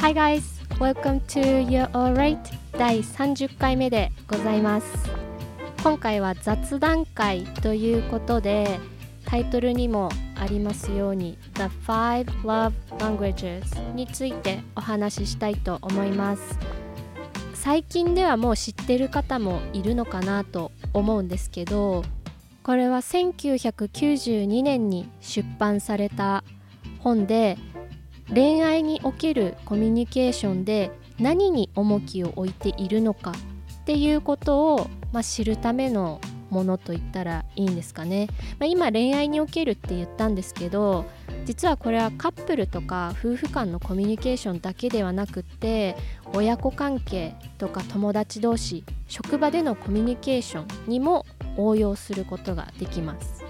Hi guys, welcome to You're Alright 第30回目でございます。今回は雑談会ということでタイトルにもありますように The Five Love Languages についてお話ししたいと思います。最近ではもう知ってる方もいるのかなと思うんですけどこれは1992年に出版された本で恋愛におけるコミュニケーションで何に重きを置いているのかっていうことを、まあ、知るためのものと言ったらいいんですかね、まあ、今恋愛におけるって言ったんですけど実はこれはカップルとか夫婦間のコミュニケーションだけではなくって親子関係とか友達同士職場でのコミュニケーションにも応用することができます。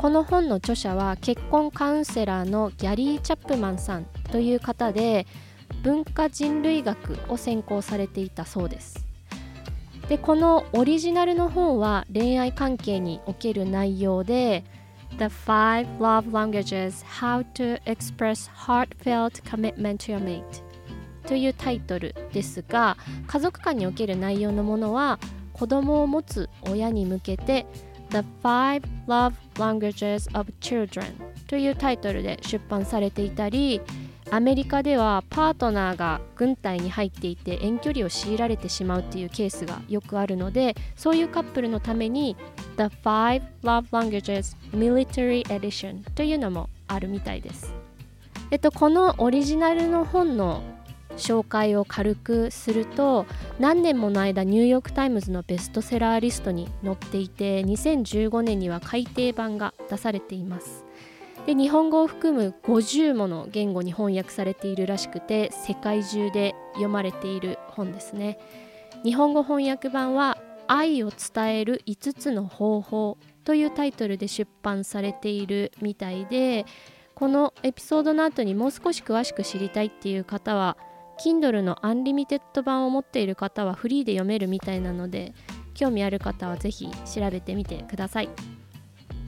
この本の著者は結婚カウンセラーのギャリー・チャップマンさんという方で文化人類学を専攻されていたそうです。でこのオリジナルの本は恋愛関係における内容で The Five Love Languages How to Express Heartfelt Commitment to Your Mate というタイトルですが家族間における内容のものは子供を持つ親に向けて The Five Love Languages of Children というタイトルで出版されていたりアメリカではパートナーが軍隊に入っていて遠距離を強いられてしまうっていうケースがよくあるのでそういうカップルのために The Five Love Languages Military Edition というのもあるみたいです。えっと、このオリジナルの本の紹介を軽くすると何年もの間ニューヨーク・タイムズのベストセラーリストに載っていて2015年には改訂版が出されています。で日本語を含む50もの言語に翻訳されているらしくて世界中で読まれている本ですね。日本語翻訳版は愛を伝える5つの方法というタイトルで出版されているみたいでこのエピソードの後にもう少し詳しく知りたいっていう方は Kindle の Unlimited 版を持っている方はフリーで読めるみたいなので興味ある方はぜひ調べてみてください。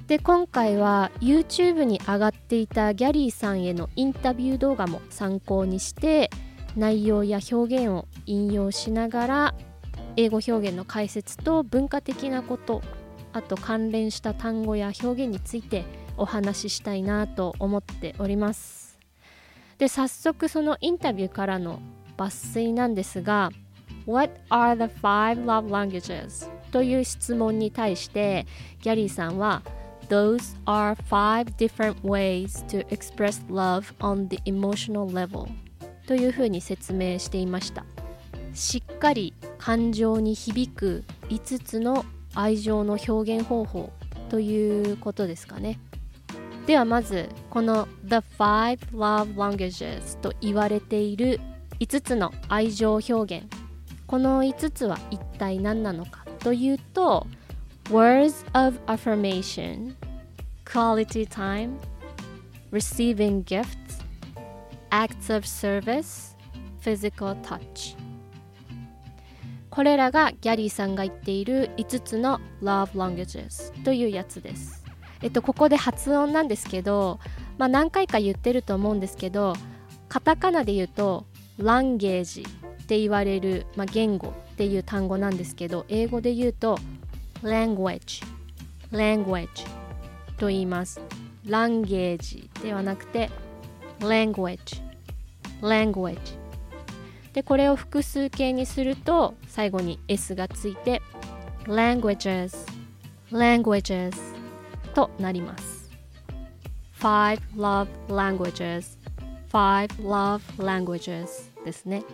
で今回は YouTube に上がっていたギャリーさんへのインタビュー動画も参考にして内容や表現を引用しながら英語表現の解説と文化的なことあと関連した単語や表現についてお話ししたいなと思っております。で早速そのインタビューからの抜粋なんですが What are the five love languages? という質問に対してギャリーさんは Those are five different ways to express love on the emotional level というふうに説明していましたしっかり感情に響く5つの愛情の表現方法ということですかねではまずこの The Five Love Languages と言われている5つの愛情表現この5つは一体何なのかというと Words of Affirmation Quality Time Receiving Gifts Acts of Service Physical Touch これらがギャリーさんが言っている5つの Love Languages というやつですえっと、ここで発音なんですけど、まあ、何回か言ってると思うんですけどカタカナで言うとランゲージって言われる、まあ、言語っていう単語なんですけど英語で言うと language language と言います。ランゲージではなくて language language でこれを複数形にすると最後に S がついて languages languages となります。Five Love Languages. Five Love Languages ですね。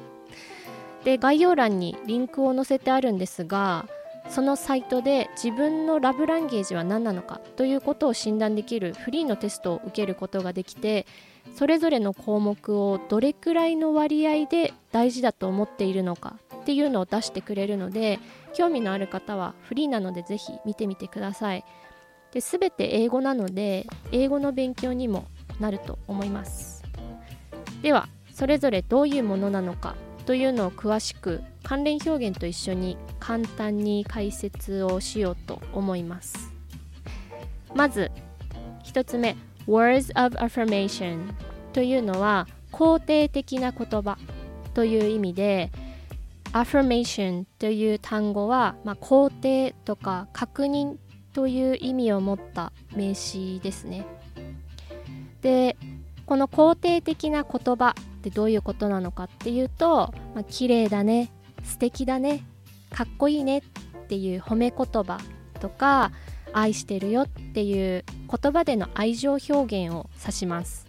で概要欄にリンクを載せてあるんですがそのサイトで自分のラブランゲージは何なのかということを診断できるフリーのテストを受けることができてそれぞれの項目をどれくらいの割合で大事だと思っているのかっていうのを出してくれるので興味のある方はフリーなのでぜひ見てみてください。で全て英語なので英語の勉強にもなると思います。ではそれぞれどういうものなのかというのを詳しく関連表現と一緒に簡単に解説をしようと思います。まず1つ目 Words of Affirmation というのは肯定的な言葉という意味で affirmation という単語は、まあ、肯定とか確認という意味を持った名詞ですね。でこの肯定的な言葉ってどういうことなのかっていうと、まあ、綺麗だね素敵だねかっこいいねっていう褒め言葉とか愛してるよっていう言葉での愛情表現を指します。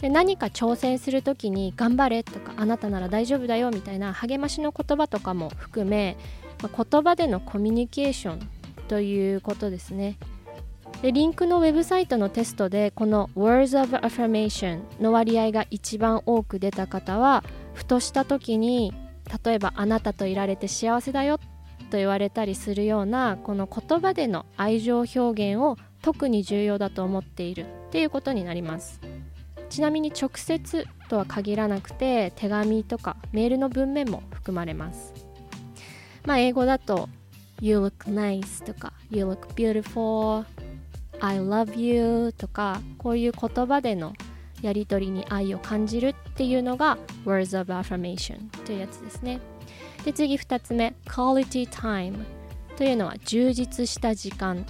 で何か挑戦する時に頑張れとかあなたなら大丈夫だよみたいな励ましの言葉とかも含め、まあ、言葉でのコミュニケーションということですね。でリンクのウェブサイトのテストでこの Words of Affirmation の割合が一番多く出た方はふとした時に例えばあなたといられて幸せだよと言われたりするようなこの言葉での愛情表現を特に重要だと思っているっていうことになります。ちなみに直接とは限らなくて手紙とかメールの文面も含まれます。まあ英語だと You look nice とか You look beautiful I love you とかこういう言葉でのやり取りに愛を感じるっていうのが Words of Affirmation というやつですね。で次2つ目 Quality Time というのは充実した時間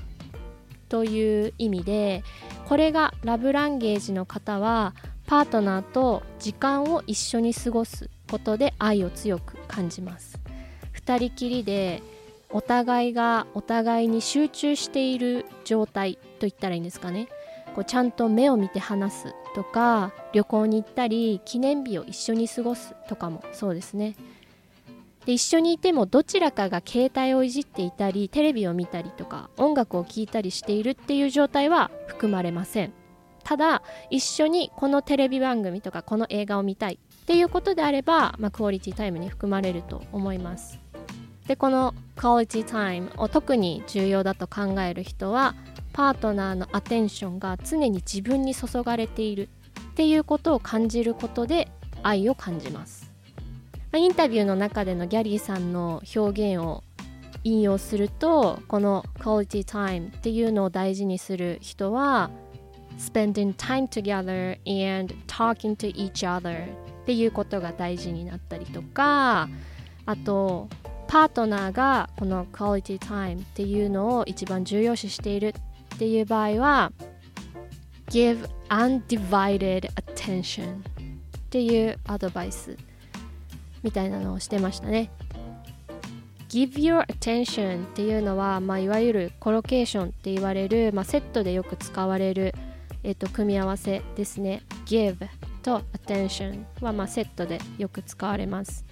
という意味でこれがラブランゲージの方はパートナーと時間を一緒に過ごすことで愛を強く感じます。2人きりでお互いがお互いに集中している状態と言ったらいいんですかね。こうちゃんと目を見て話すとか旅行に行ったり記念日を一緒に過ごすとかもそうですね。で一緒にいてもどちらかが携帯をいじっていたりテレビを見たりとか音楽を聴いたりしているっていう状態は含まれません。ただ一緒にこのテレビ番組とかこの映画を見たいっていうことであれば、まあ、クオリティタイムに含まれると思います。でこのクオリティタイムを特に重要だと考える人はパートナーのアテンションが常に自分に注がれているっていうことを感じることで愛を感じます。インタビューの中でのギャリーさんの表現を引用するとこの quality time っていうのを大事にする人は spending time together and talking to each other っていうことが大事になったりとかあとパートナーがこの quality time っていうのを一番重要視しているっていう場合は give undivided attention っていうアドバイスみたいなのをしてましたね。Give your attention っていうのは、まあ、いわゆるコロケーションって言われる、まあ、セットでよく使われる、えっと、組み合わせですね。Give と attention は、まあ、セットでよく使われます。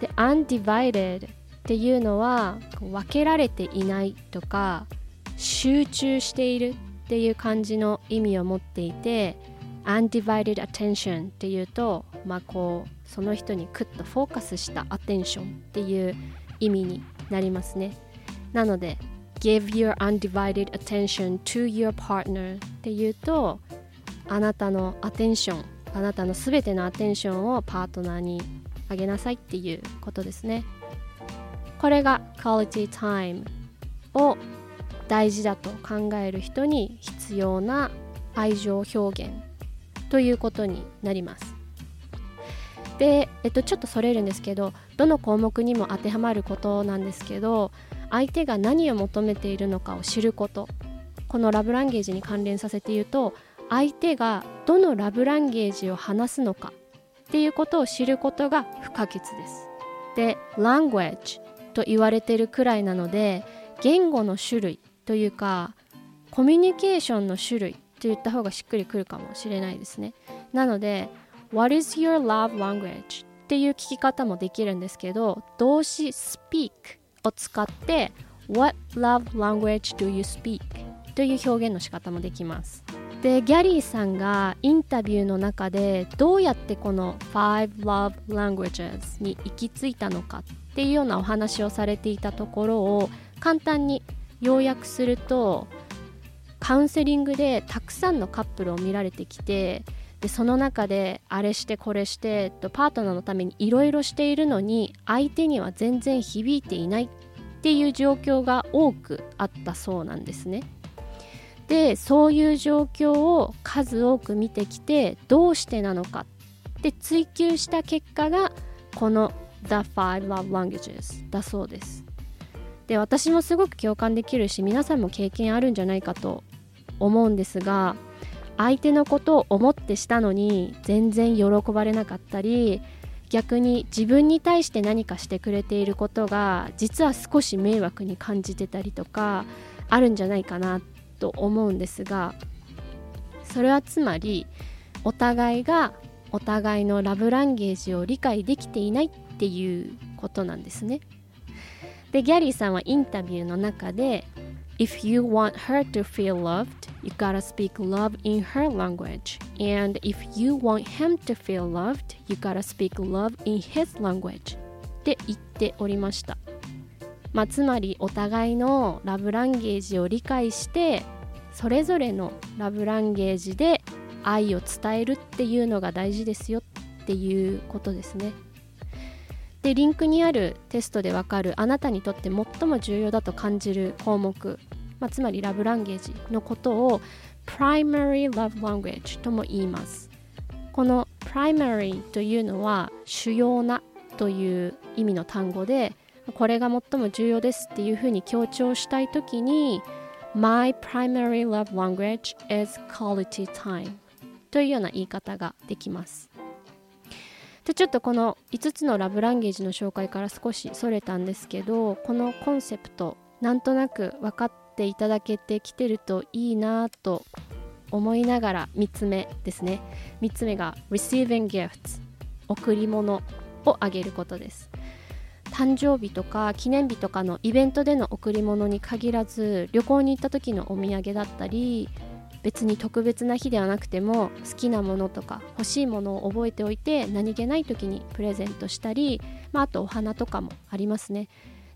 で、undivided っていうのは分けられていないとか集中しているっていう感じの意味を持っていて undivided attention っていうと、まあ、こうその人にクッとフォーカスしたアテンションっていう意味になりますね。なので give your undivided attention to your partner っていうとあなたのアテンションあなたのすべてのアテンションをパートナーにあげなさいっていうことですね。これが quality time を大事だと考える人に必要な愛情表現ということになりますで、えっと、ちょっとそれるんですけどどの項目にも当てはまることなんですけど相手が何を求めているのかを知ることこのラブランゲージに関連させて言うと相手がどのラブランゲージを話すのかっていうことを知ることが不可欠です。で、language と言われてるくらいなので言語の種類というかコミュニケーションの種類と言った方がしっくりくるかもしれないですね。なので What is your love language? っていう聞き方もできるんですけど動詞 speak を使って What love language do you speak? という表現の仕方もできますでギャリーさんがインタビューの中でどうやってこの5 love languages に行き着いたのかっていうようなお話をされていたところを簡単に要約するとカウンセリングでたくさんのカップルを見られてきてでその中であれしてこれしてとパートナーのためにいろいろしているのに相手には全然響いていないっていう状況が多くあったそうなんですね。でそういう状況を数多く見てきてどうしてなのかっで追求した結果がこの The Five Love Languages. だそうです。で私もすごく共感できるし皆さんも経験あるんじゃないかと思うんですが相手のことを思ってしたのに全然喜ばれなかったり逆に自分に対して何かしてくれていることが実は少し迷惑に感じてたりとかあるんじゃないかなと思うんですがそれはつまりお互いがお互いのラブランゲージを理解できていないっていうことなんですね。でギャリーさんはインタビューの中で If you want her to feel loved, you gotta speak love in her language. And if you want him to feel loved, you gotta speak love in his language. って言っておりました。まあ、つまりお互いのラブランゲージを理解してそれぞれのラブランゲージで愛を伝えるっていうのが大事ですよっていうことですね。でリンクにあるテストでわかるあなたにとって最も重要だと感じる項目、まあ、つまりラブランゲージのことを primary love language とも言います。この primary というのは主要なという意味の単語でこれが最も重要ですっていうふうに強調したいときに My primary love language is quality time というような言い方ができます。でちょっとこの5つのラブランゲージの紹介から少しそれたんですけどこのコンセプトなんとなく分かっていただけてきてるといいなと思いながら3つ目ですね。3つ目が Receiving Gifts 贈り物をあげることです。誕生日とか記念日とかのイベントでの贈り物に限らず旅行に行った時のお土産だったり別に特別な日ではなくても好きなものとか欲しいものを覚えておいて何気ない時にプレゼントしたり、まあ、あとお花とかもありますね。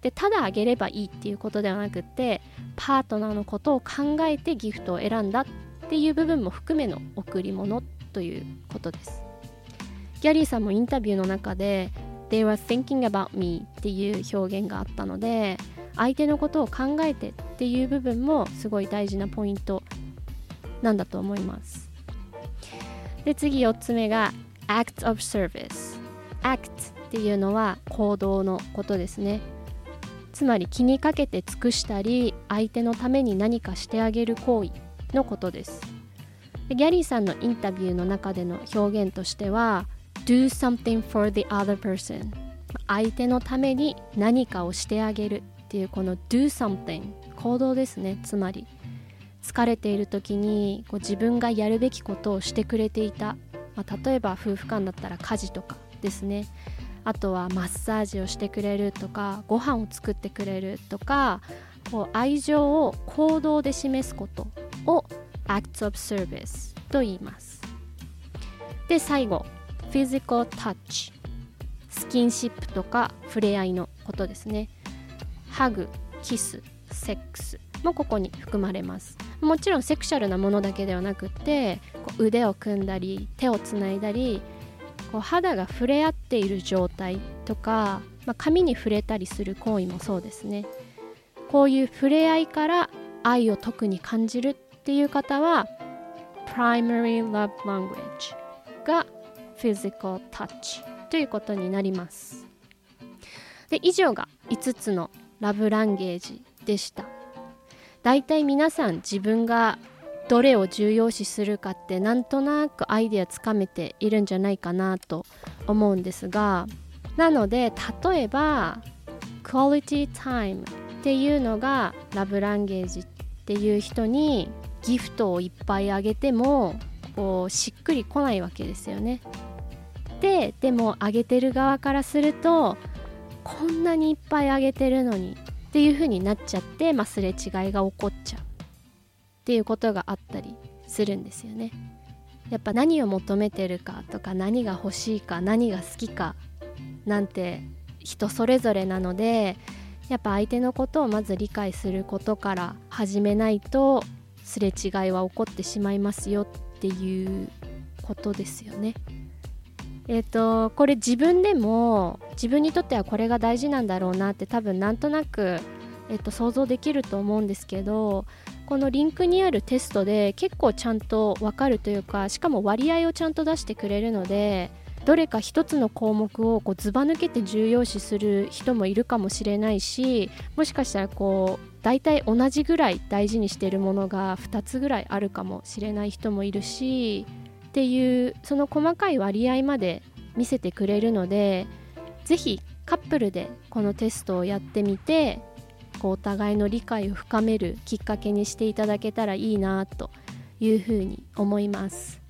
でただあげればいいっていうことではなくってパートナーのことを考えてギフトを選んだっていう部分も含めの贈り物ということです。ギャリーさんもインタビューの中で They were thinking about me っていう表現があったので相手のことを考えてっていう部分もすごい大事なポイントなんだと思います。で次4つ目が Act of Service Act っていうのは行動のことですね。つまり気にかけて尽くしたり相手のために何かしてあげる行為のことです。でギャリーさんのインタビューの中での表現としては Do something for the other person 相手のために何かをしてあげるっていうこの do something 行動ですねつまり。疲れている時にこう自分がやるべきことをしてくれていた、まあ、例えば夫婦間だったら家事とかですね。あとはマッサージをしてくれるとかご飯を作ってくれるとかこう愛情を行動で示すことを Acts of Service と言います。で最後 Physical Touch スキンシップとか触れ合いのことですね。ハグキスセックスもここに含まれます。もちろんセクシャルなものだけではなくてこう腕を組んだり手をつないだりこう肌が触れ合っている状態とか、まあ、髪に触れたりする行為もそうですね。こういう触れ合いから愛を特に感じるっていう方は Primary Love Language が Physical Touch ということになります。で以上が5つのラブランゲージでした。大体皆さん自分がどれを重要視するかってなんとなくアイデアつかめているんじゃないかなと思うんですがなので例えば Quality Time っていうのがラブランゲージっていう人にギフトをいっぱいあげてもこうしっくりこないわけですよね。ででもあげてる側からするとこんなにいっぱいあげてるのにっていう風になっちゃって、まあ、すれ違いが起こっちゃうっていうことがあったりするんですよね。やっぱ何を求めてるかとか何が欲しいか何が好きかなんて人それぞれなのでやっぱ相手のことをまず理解することから始めないとすれ違いは起こってしまいますよっていうことですよね。えーと、これ自分でも自分にとってはこれが大事なんだろうなって多分なんとなく、えーと、想像できると思うんですけどこのリンクにあるテストで結構ちゃんと分かるというかしかも割合をちゃんと出してくれるのでどれか一つの項目をこうずば抜けて重要視する人もいるかもしれないしもしかしたらこう大体同じぐらい大事にしているものが2つぐらいあるかもしれない人もいるしっていうその細かい割合まで見せてくれるので是非カップルでこのテストをやってみてこうお互いの理解を深めるきっかけにしていただけたらいいなというふうに思います。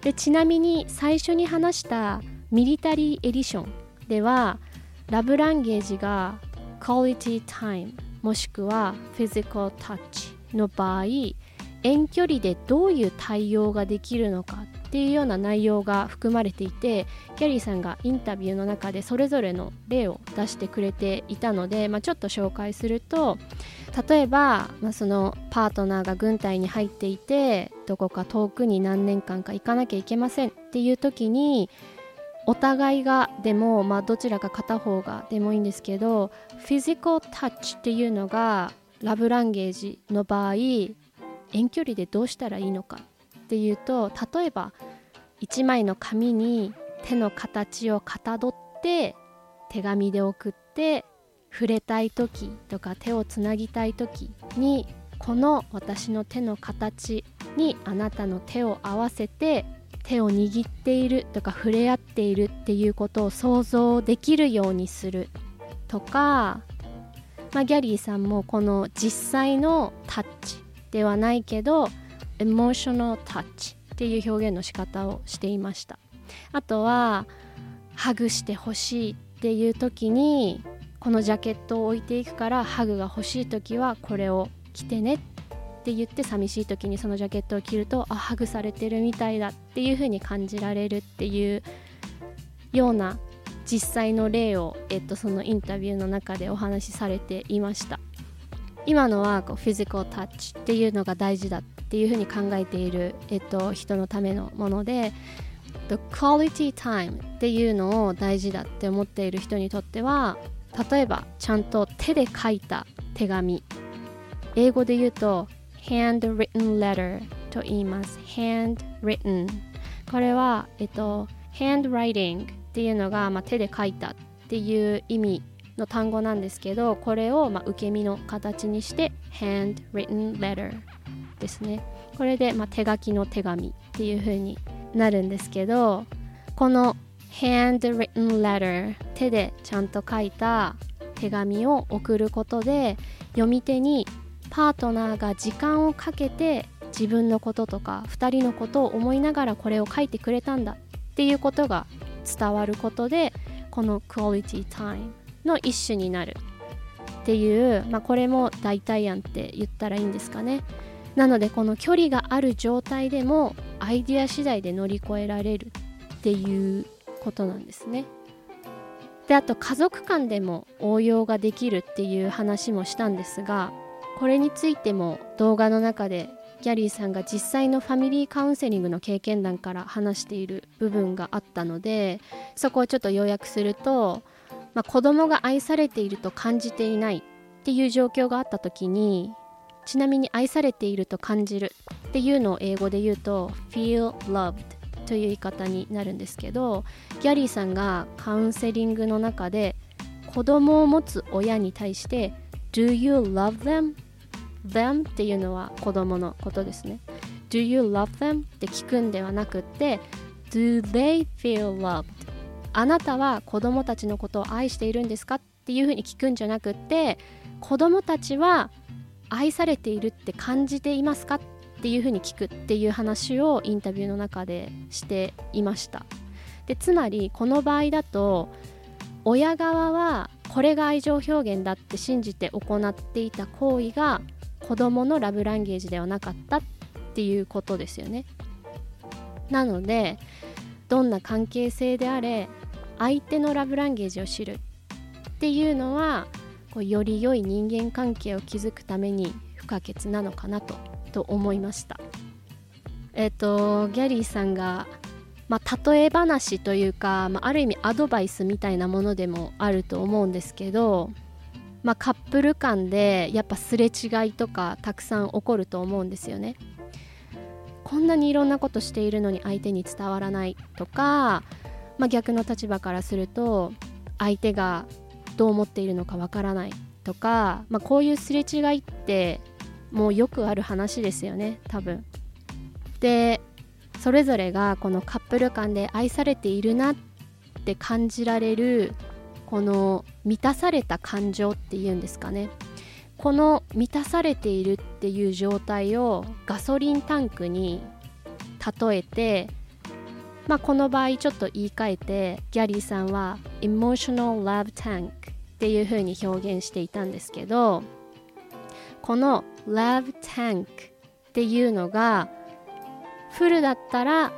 でちなみに最初に話したミリタリーエディションではラブランゲージが Quality Time もしくは Physical Touch の場合遠距離でどういう対応ができるのかっていうような内容が含まれていてキャリーさんがインタビューの中でそれぞれの例を出してくれていたので、まあ、ちょっと紹介すると例えば、まあ、そのパートナーが軍隊に入っていてどこか遠くに何年間か行かなきゃいけませんっていう時にお互いがでも、まあ、どちらか片方がでもいいんですけどフィジカルタッチっていうのがラブランゲージの場合遠距離でどうしたらいいのかっていうと例えば1枚の紙に手の形をかたどって手紙で送って触れたい時とか手をつなぎたい時にこの私の手の形にあなたの手を合わせて手を握っているとか触れ合っているっていうことを想像できるようにするとか、まあ、ギャリーさんもこの実際のタッチではないけどエモーショナルタッチっていう表現の仕方をしていました。あとはハグしてほしいっていう時にこのジャケットを置いていくからハグが欲しい時はこれを着てねって言って寂しい時にそのジャケットを着るとあハグされてるみたいだっていう風に感じられるっていうような実際の例を、えっと、そのインタビューの中でお話しされていました。今のはこうフィジカルタッチっていうのが大事だっていうふうに考えている、えっと、人のためのもので The quality time っていうのを大事だって思っている人にとっては例えばちゃんと手で書いた手紙。英語で言うと handwritten letter と言います。handwritten これは、えっと、handwriting っていうのが、まあ、手で書いたっていう意味の単語なんですけどこれを、まあ、受け身の形にして handwritten letter ですね。これで、まあ、手書きの手紙っていう風になるんですけどこの handwritten letter 手でちゃんと書いた手紙を送ることで読み手にパートナーが時間をかけて自分のこととか2人のことを思いながらこれを書いてくれたんだっていうことが伝わることでこのクオリティタイムの一種になるっていう、まあ、これも代替案って言ったらいいんですかね。なのでこの距離がある状態でもアイディア次第で乗り越えられるっていうことなんですね。であと家族間でも応用ができるっていう話もしたんですがこれについても動画の中でギャリーさんが実際のファミリーカウンセリングの経験談から話している部分があったのでそこをちょっと要約するとまあ、子供が愛されていると感じていないっていう状況があった時にちなみに愛されていると感じるっていうのを英語で言うと feel loved という言い方になるんですけどギャリーさんがカウンセリングの中で子供を持つ親に対して Do you love them? them っていうのは子供のことですね Do you love them? って聞くんではなくって Do they feel loved? あなたは子供たちのことを愛しているんですかっていうふうに聞くんじゃなくって子供たちは愛されているって感じていますかっていうふうに聞くっていう話をインタビューの中でしていました。でつまりこの場合だと親側はこれが愛情表現だって信じて行っていた行為が子供のラブランゲージではなかったっていうことですよね。なのでどんな関係性であれ相手のラブランゲージを知るっていうのはこうより良い人間関係を築くために不可欠なのかなとと思いました。えっ、ー、とギャリーさんが、まあ、例え話というか、まあ、ある意味アドバイスみたいなものでもあると思うんですけど、まあ、カップル間でやっぱすれ違いとかたくさん起こると思うんですよね。こんなにいろんなことしているのに相手に伝わらないとかまあ、逆の立場からすると相手がどう思っているのかわからないとか、まあ、こういうすれ違いってもうよくある話ですよね多分。でそれぞれがこのカップル間で愛されているなって感じられるこの満たされた感情っていうんですかねこの満たされているっていう状態をガソリンタンクに例えてまあ、この場合ちょっと言い換えてギャリーさんは emotional love tank っていう風に表現していたんですけどこの love tank っていうのがフルだったら、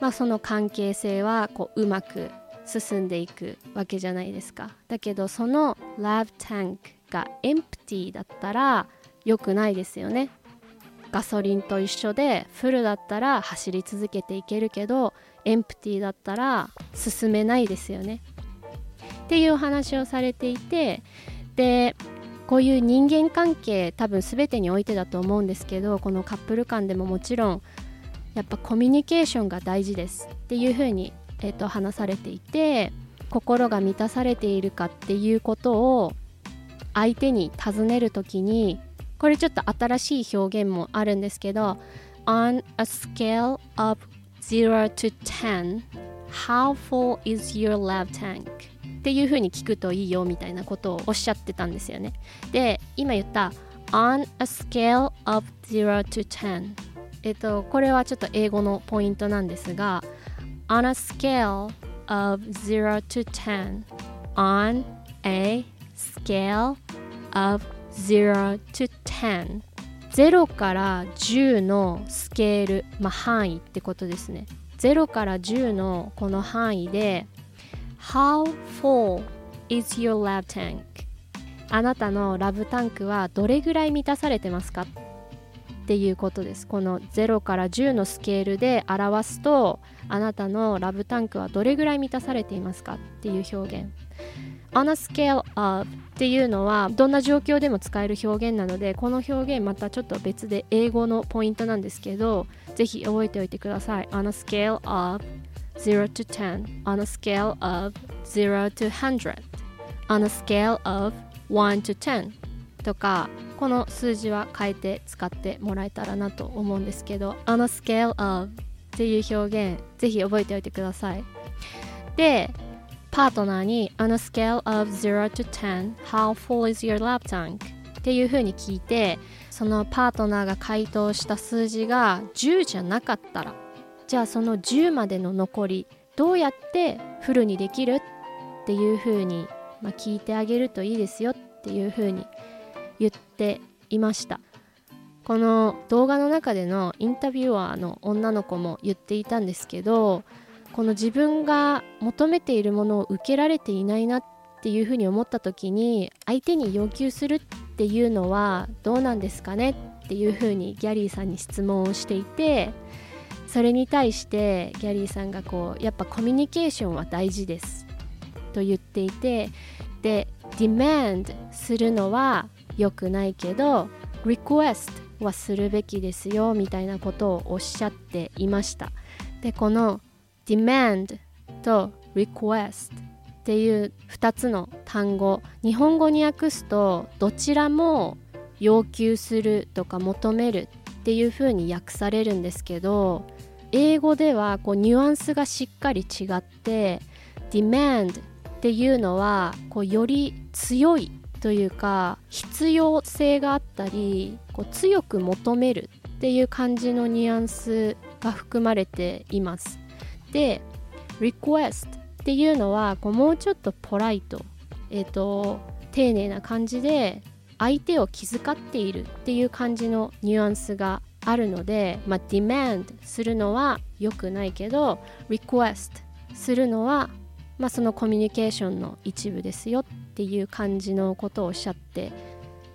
まあ、その関係性はこううまく進んでいくわけじゃないですか。だけどその love tank が empty だったら良くないですよね。ガソリンと一緒でフルだったら走り続けていけるけどエンプティだったら進めないですよね。っていうお話をされていてでこういう人間関係多分全てにおいてだと思うんですけどこのカップル間でももちろんやっぱコミュニケーションが大事です。っていうふうに、えーと、話されていて心が満たされているかっていうことを相手に尋ねる時にこれちょっと新しい表現もあるんですけど On a scale of 0 to 10 How full is your love tank? っていう風に聞くといいよみたいなことをおっしゃってたんですよねで今言った On a scale of 0 to 10えっとこれはちょっと英語のポイントなんですが On a scale of 0 to 10 On a scale of 0 to 10 0から10のスケール、まあ、範囲ってことですね0から10のこの範囲で How full is your love tank? あなたのラブタンクはどれぐらい満たされてますか？っていうことです。この0から10のスケールで表すとあなたのラブタンクはどれぐらい満たされていますか？っていう表現。On a scale of っていうのはどんな状況でも使える表現なのでこの表現またちょっと別で英語のポイントなんですけどぜひ覚えておいてください。On a scale of 0 to 10 on a scale of 0 to 100 on a scale of 1 to 10とかこの数字は変えて使ってもらえたらなと思うんですけど on a scale of っていう表現ぜひ覚えておいてください。でパートナーに On a scale of 0 to 10 How full is your lap tank? っていうふうに聞いてそのパートナーが回答した数字が10じゃなかったらじゃあその10までの残りどうやってフルにできる？っていうふうに、まあ、聞いてあげるといいですよっていうふうに言っていましたこの動画の中でのインタビュアーの女の子も言っていたんですけどこの自分が求めているものを受けられていないなっていうふうに思った時に相手に要求するっていうのはどうなんですかね？っていうふうにギャリーさんに質問をしていてそれに対してギャリーさんがこうやっぱコミュニケーションは大事ですと言っていてで demand するのは良くないけど request はするべきですよみたいなことをおっしゃっていました。でこの demand と request っていう2つの単語。日本語に訳すとどちらも要求するとか求めるっていう風に訳されるんですけど英語ではこうニュアンスがしっかり違って demand っていうのはこうより強いというか必要性があったりこう強く求めるっていう感じのニュアンスが含まれています。で request っていうのはこうもうちょっとポライト、えーと、丁寧な感じで相手を気遣っているっていう感じのニュアンスがあるので、まあ、demand するのは良くないけど request するのは、まあ、そのコミュニケーションの一部ですよっていう感じのことをおっしゃって、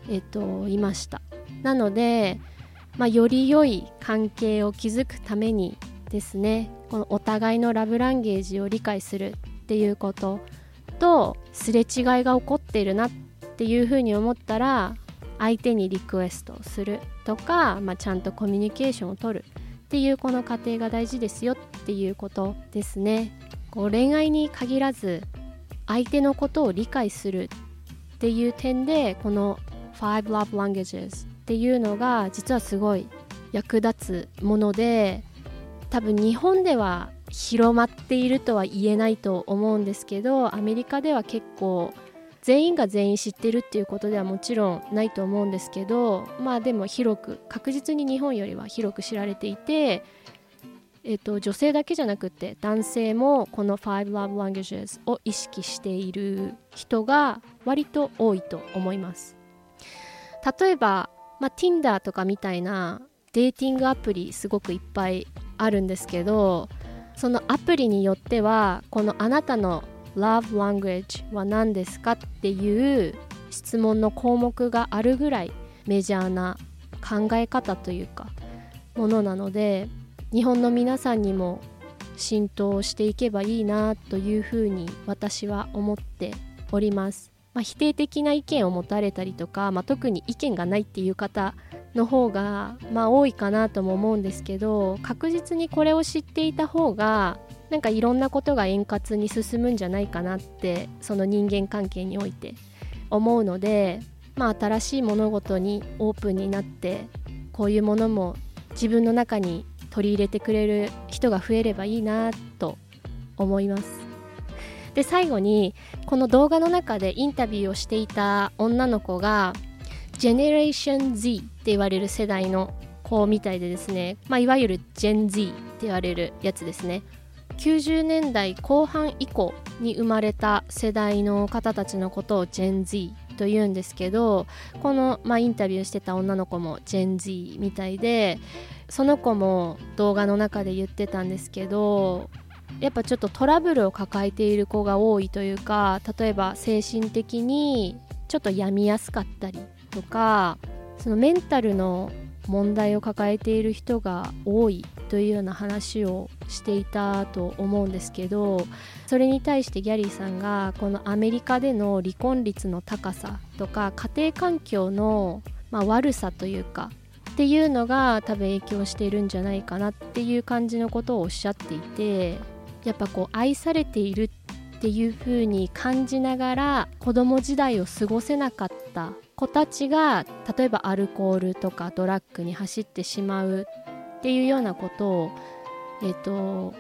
えーといました。なので、まあ、より良い関係を築くためにですね。このお互いのラブランゲージを理解するっていうこととすれ違いが起こっているなっていうふうに思ったら相手にリクエストをするとか、まあ、ちゃんとコミュニケーションをとるっていうこの過程が大事ですよっていうことですね。こう恋愛に限らず相手のことを理解するっていう点でこの5 Love Languages っていうのが実はすごい役立つもので多分日本では広まっているとは言えないと思うんですけどアメリカでは結構全員が全員知ってるっていうことではもちろんないと思うんですけどまあでも広く確実に日本よりは広く知られていて、えーと、女性だけじゃなくて男性もこの5 Love Languages を意識している人が割と多いと思います。例えば、まあ、Tinder とかみたいなデーティングアプリすごくいっぱいあるんですけどそのアプリによってはこのあなたの Love Language は何ですかっていう質問の項目があるぐらいメジャーな考え方というかものなので日本の皆さんにも浸透していけばいいなというふうに私は思っております。まあ、否定的な意見を持たれたりとか、まあ、特に意見がないっていう方の方が、まあ、多いかなとも思うんですけど確実にこれを知っていた方がなんかいろんなことが円滑に進むんじゃないかなってその人間関係において思うので、まあ、新しい物事にオープンになってこういうものも自分の中に取り入れてくれる人が増えればいいなと思います。で最後にこの動画の中でインタビューをしていた女の子がジェネレーション Z って言われる世代の子みたいでですね、まあ、いわゆる Gen Z って言われるやつですね。90年代後半以降に生まれた世代の方たちのことを Gen Z と言うんですけどこの、まあ、インタビューしてた女の子も Gen Z みたいでその子も動画の中で言ってたんですけどやっぱちょっとトラブルを抱えている子が多いというか例えば精神的にちょっと病みやすかったりとかそのメンタルの問題を抱えている人が多いというような話をしていたと思うんですけどそれに対してギャリーさんがこのアメリカでの離婚率の高さとか家庭環境の、まあ、悪さというかっていうのが多分影響しているんじゃないかなっていう感じのことをおっしゃっていてやっぱこう愛されているっていう風に感じながら子供時代を過ごせなかった子たちが例えばアルコールとかドラッグに走ってしまうっていうようなことを、えーと、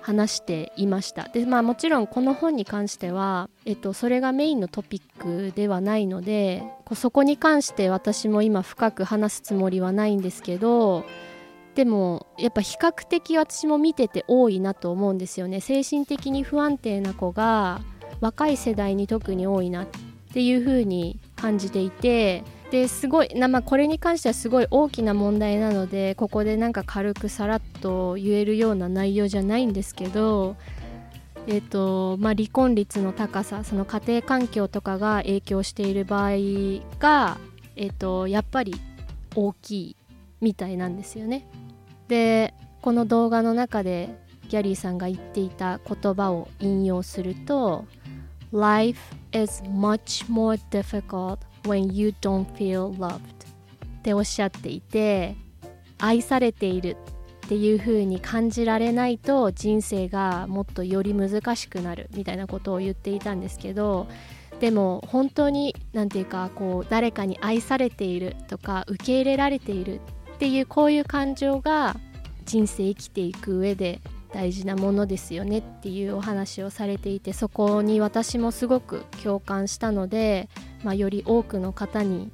話していました。で、まあ、もちろんこの本に関しては、えーと、それがメインのトピックではないのでそこに関して私も今深く話すつもりはないんですけどでもやっぱ比較的私も見てて多いなと思うんですよね精神的に不安定な子が若い世代に特に多いなっていう風に感じていてですごいな、まあ、これに関してはすごい大きな問題なのでここでなんか軽くさらっと言えるような内容じゃないんですけど、えーとまあ、離婚率の高さその家庭環境とかが影響している場合が、えーと、やっぱり大きいみたいなんですよね。でこの動画の中でギャリーさんが言っていた言葉を引用すると Life is much more difficult when you don't feel loved っておっしゃっていて愛されているっていう風に感じられないと人生がもっとより難しくなるみたいなことを言っていたんですけどでも本当に何て言うかこう誰かに愛されているとか受け入れられているっていうこういう感情が人生生きていく上で大事なものですよねっていうお話をされていてそこに私もすごく共感したので、まあ、より多くの方に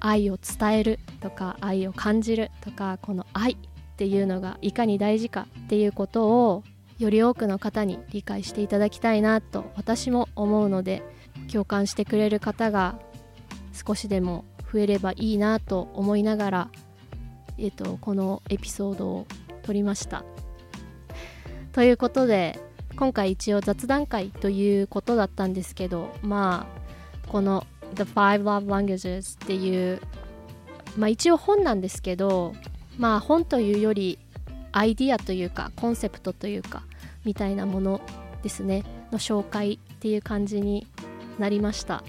愛を伝えるとか愛を感じるとかこの愛っていうのがいかに大事かっていうことをより多くの方に理解していただきたいなと私も思うので共感してくれる方が少しでも増えればいいなと思いながら、えーとこのエピソードを撮りました。ということで今回一応雑談会ということだったんですけどまあこの The Five Love Languages っていうまあ一応本なんですけどまあ本というよりアイディアというかコンセプトというかみたいなものですねの紹介っていう感じになりました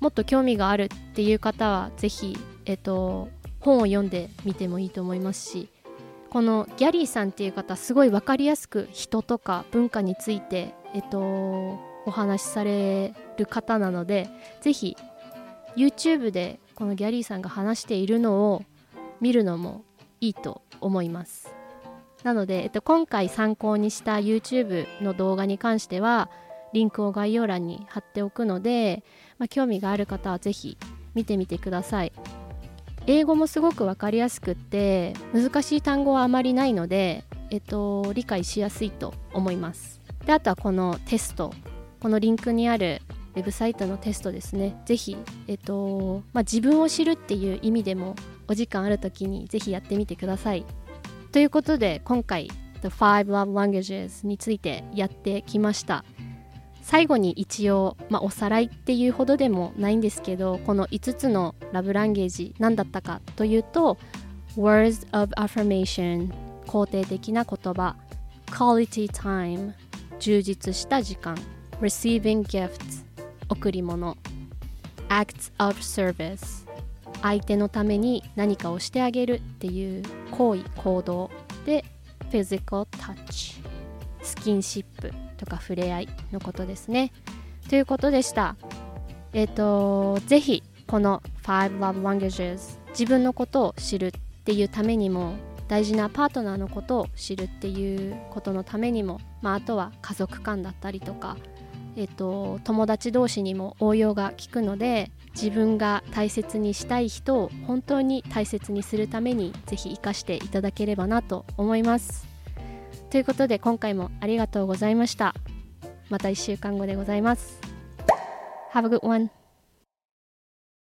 もっと興味があるっていう方は是非えっと本を読んでみてもいいと思いますしこのギャリーさんっていう方すごい分かりやすく人とか文化について、えっと、お話しされる方なのでぜひ YouTube でこのギャリーさんが話しているのを見るのもいいと思います。なので、えっと、今回参考にした YouTube の動画に関してはリンクを概要欄に貼っておくので、まあ、興味がある方はぜひ見てみてください。英語もすごく分かりやすくって難しい単語はあまりないので、えっと、理解しやすいと思います。であとはこのテストこのリンクにあるウェブサイトのテストですね。ぜひ、えっとまあ、自分を知るっていう意味でもお時間ある時にぜひやってみてください。ということで今回 The Five Love Languages についてやってきました。最後に一応、まあ、おさらいっていうほどでもないんですけどこの5つのラブランゲージ何だったかというと Words of Affirmation 肯定的な言葉。Quality Time 充実した時間。Receiving Gifts 贈り物。Acts of Service 相手のために何かをしてあげるっていう行為行動。で Physical Touch スキンシップとか触れ合いのことですねということでしたえっ、ー、とぜひこの5 Love Languages 自分のことを知るっていうためにも大事なパートナーのことを知るっていうことのためにも、まあ、あとは家族間だったりとか、えっと、友達同士にも応用が効くので自分が大切にしたい人を本当に大切にするためにぜひ活かしていただければなと思います。ということで今回もありがとうございました。また1週間後でございます。Have a good one!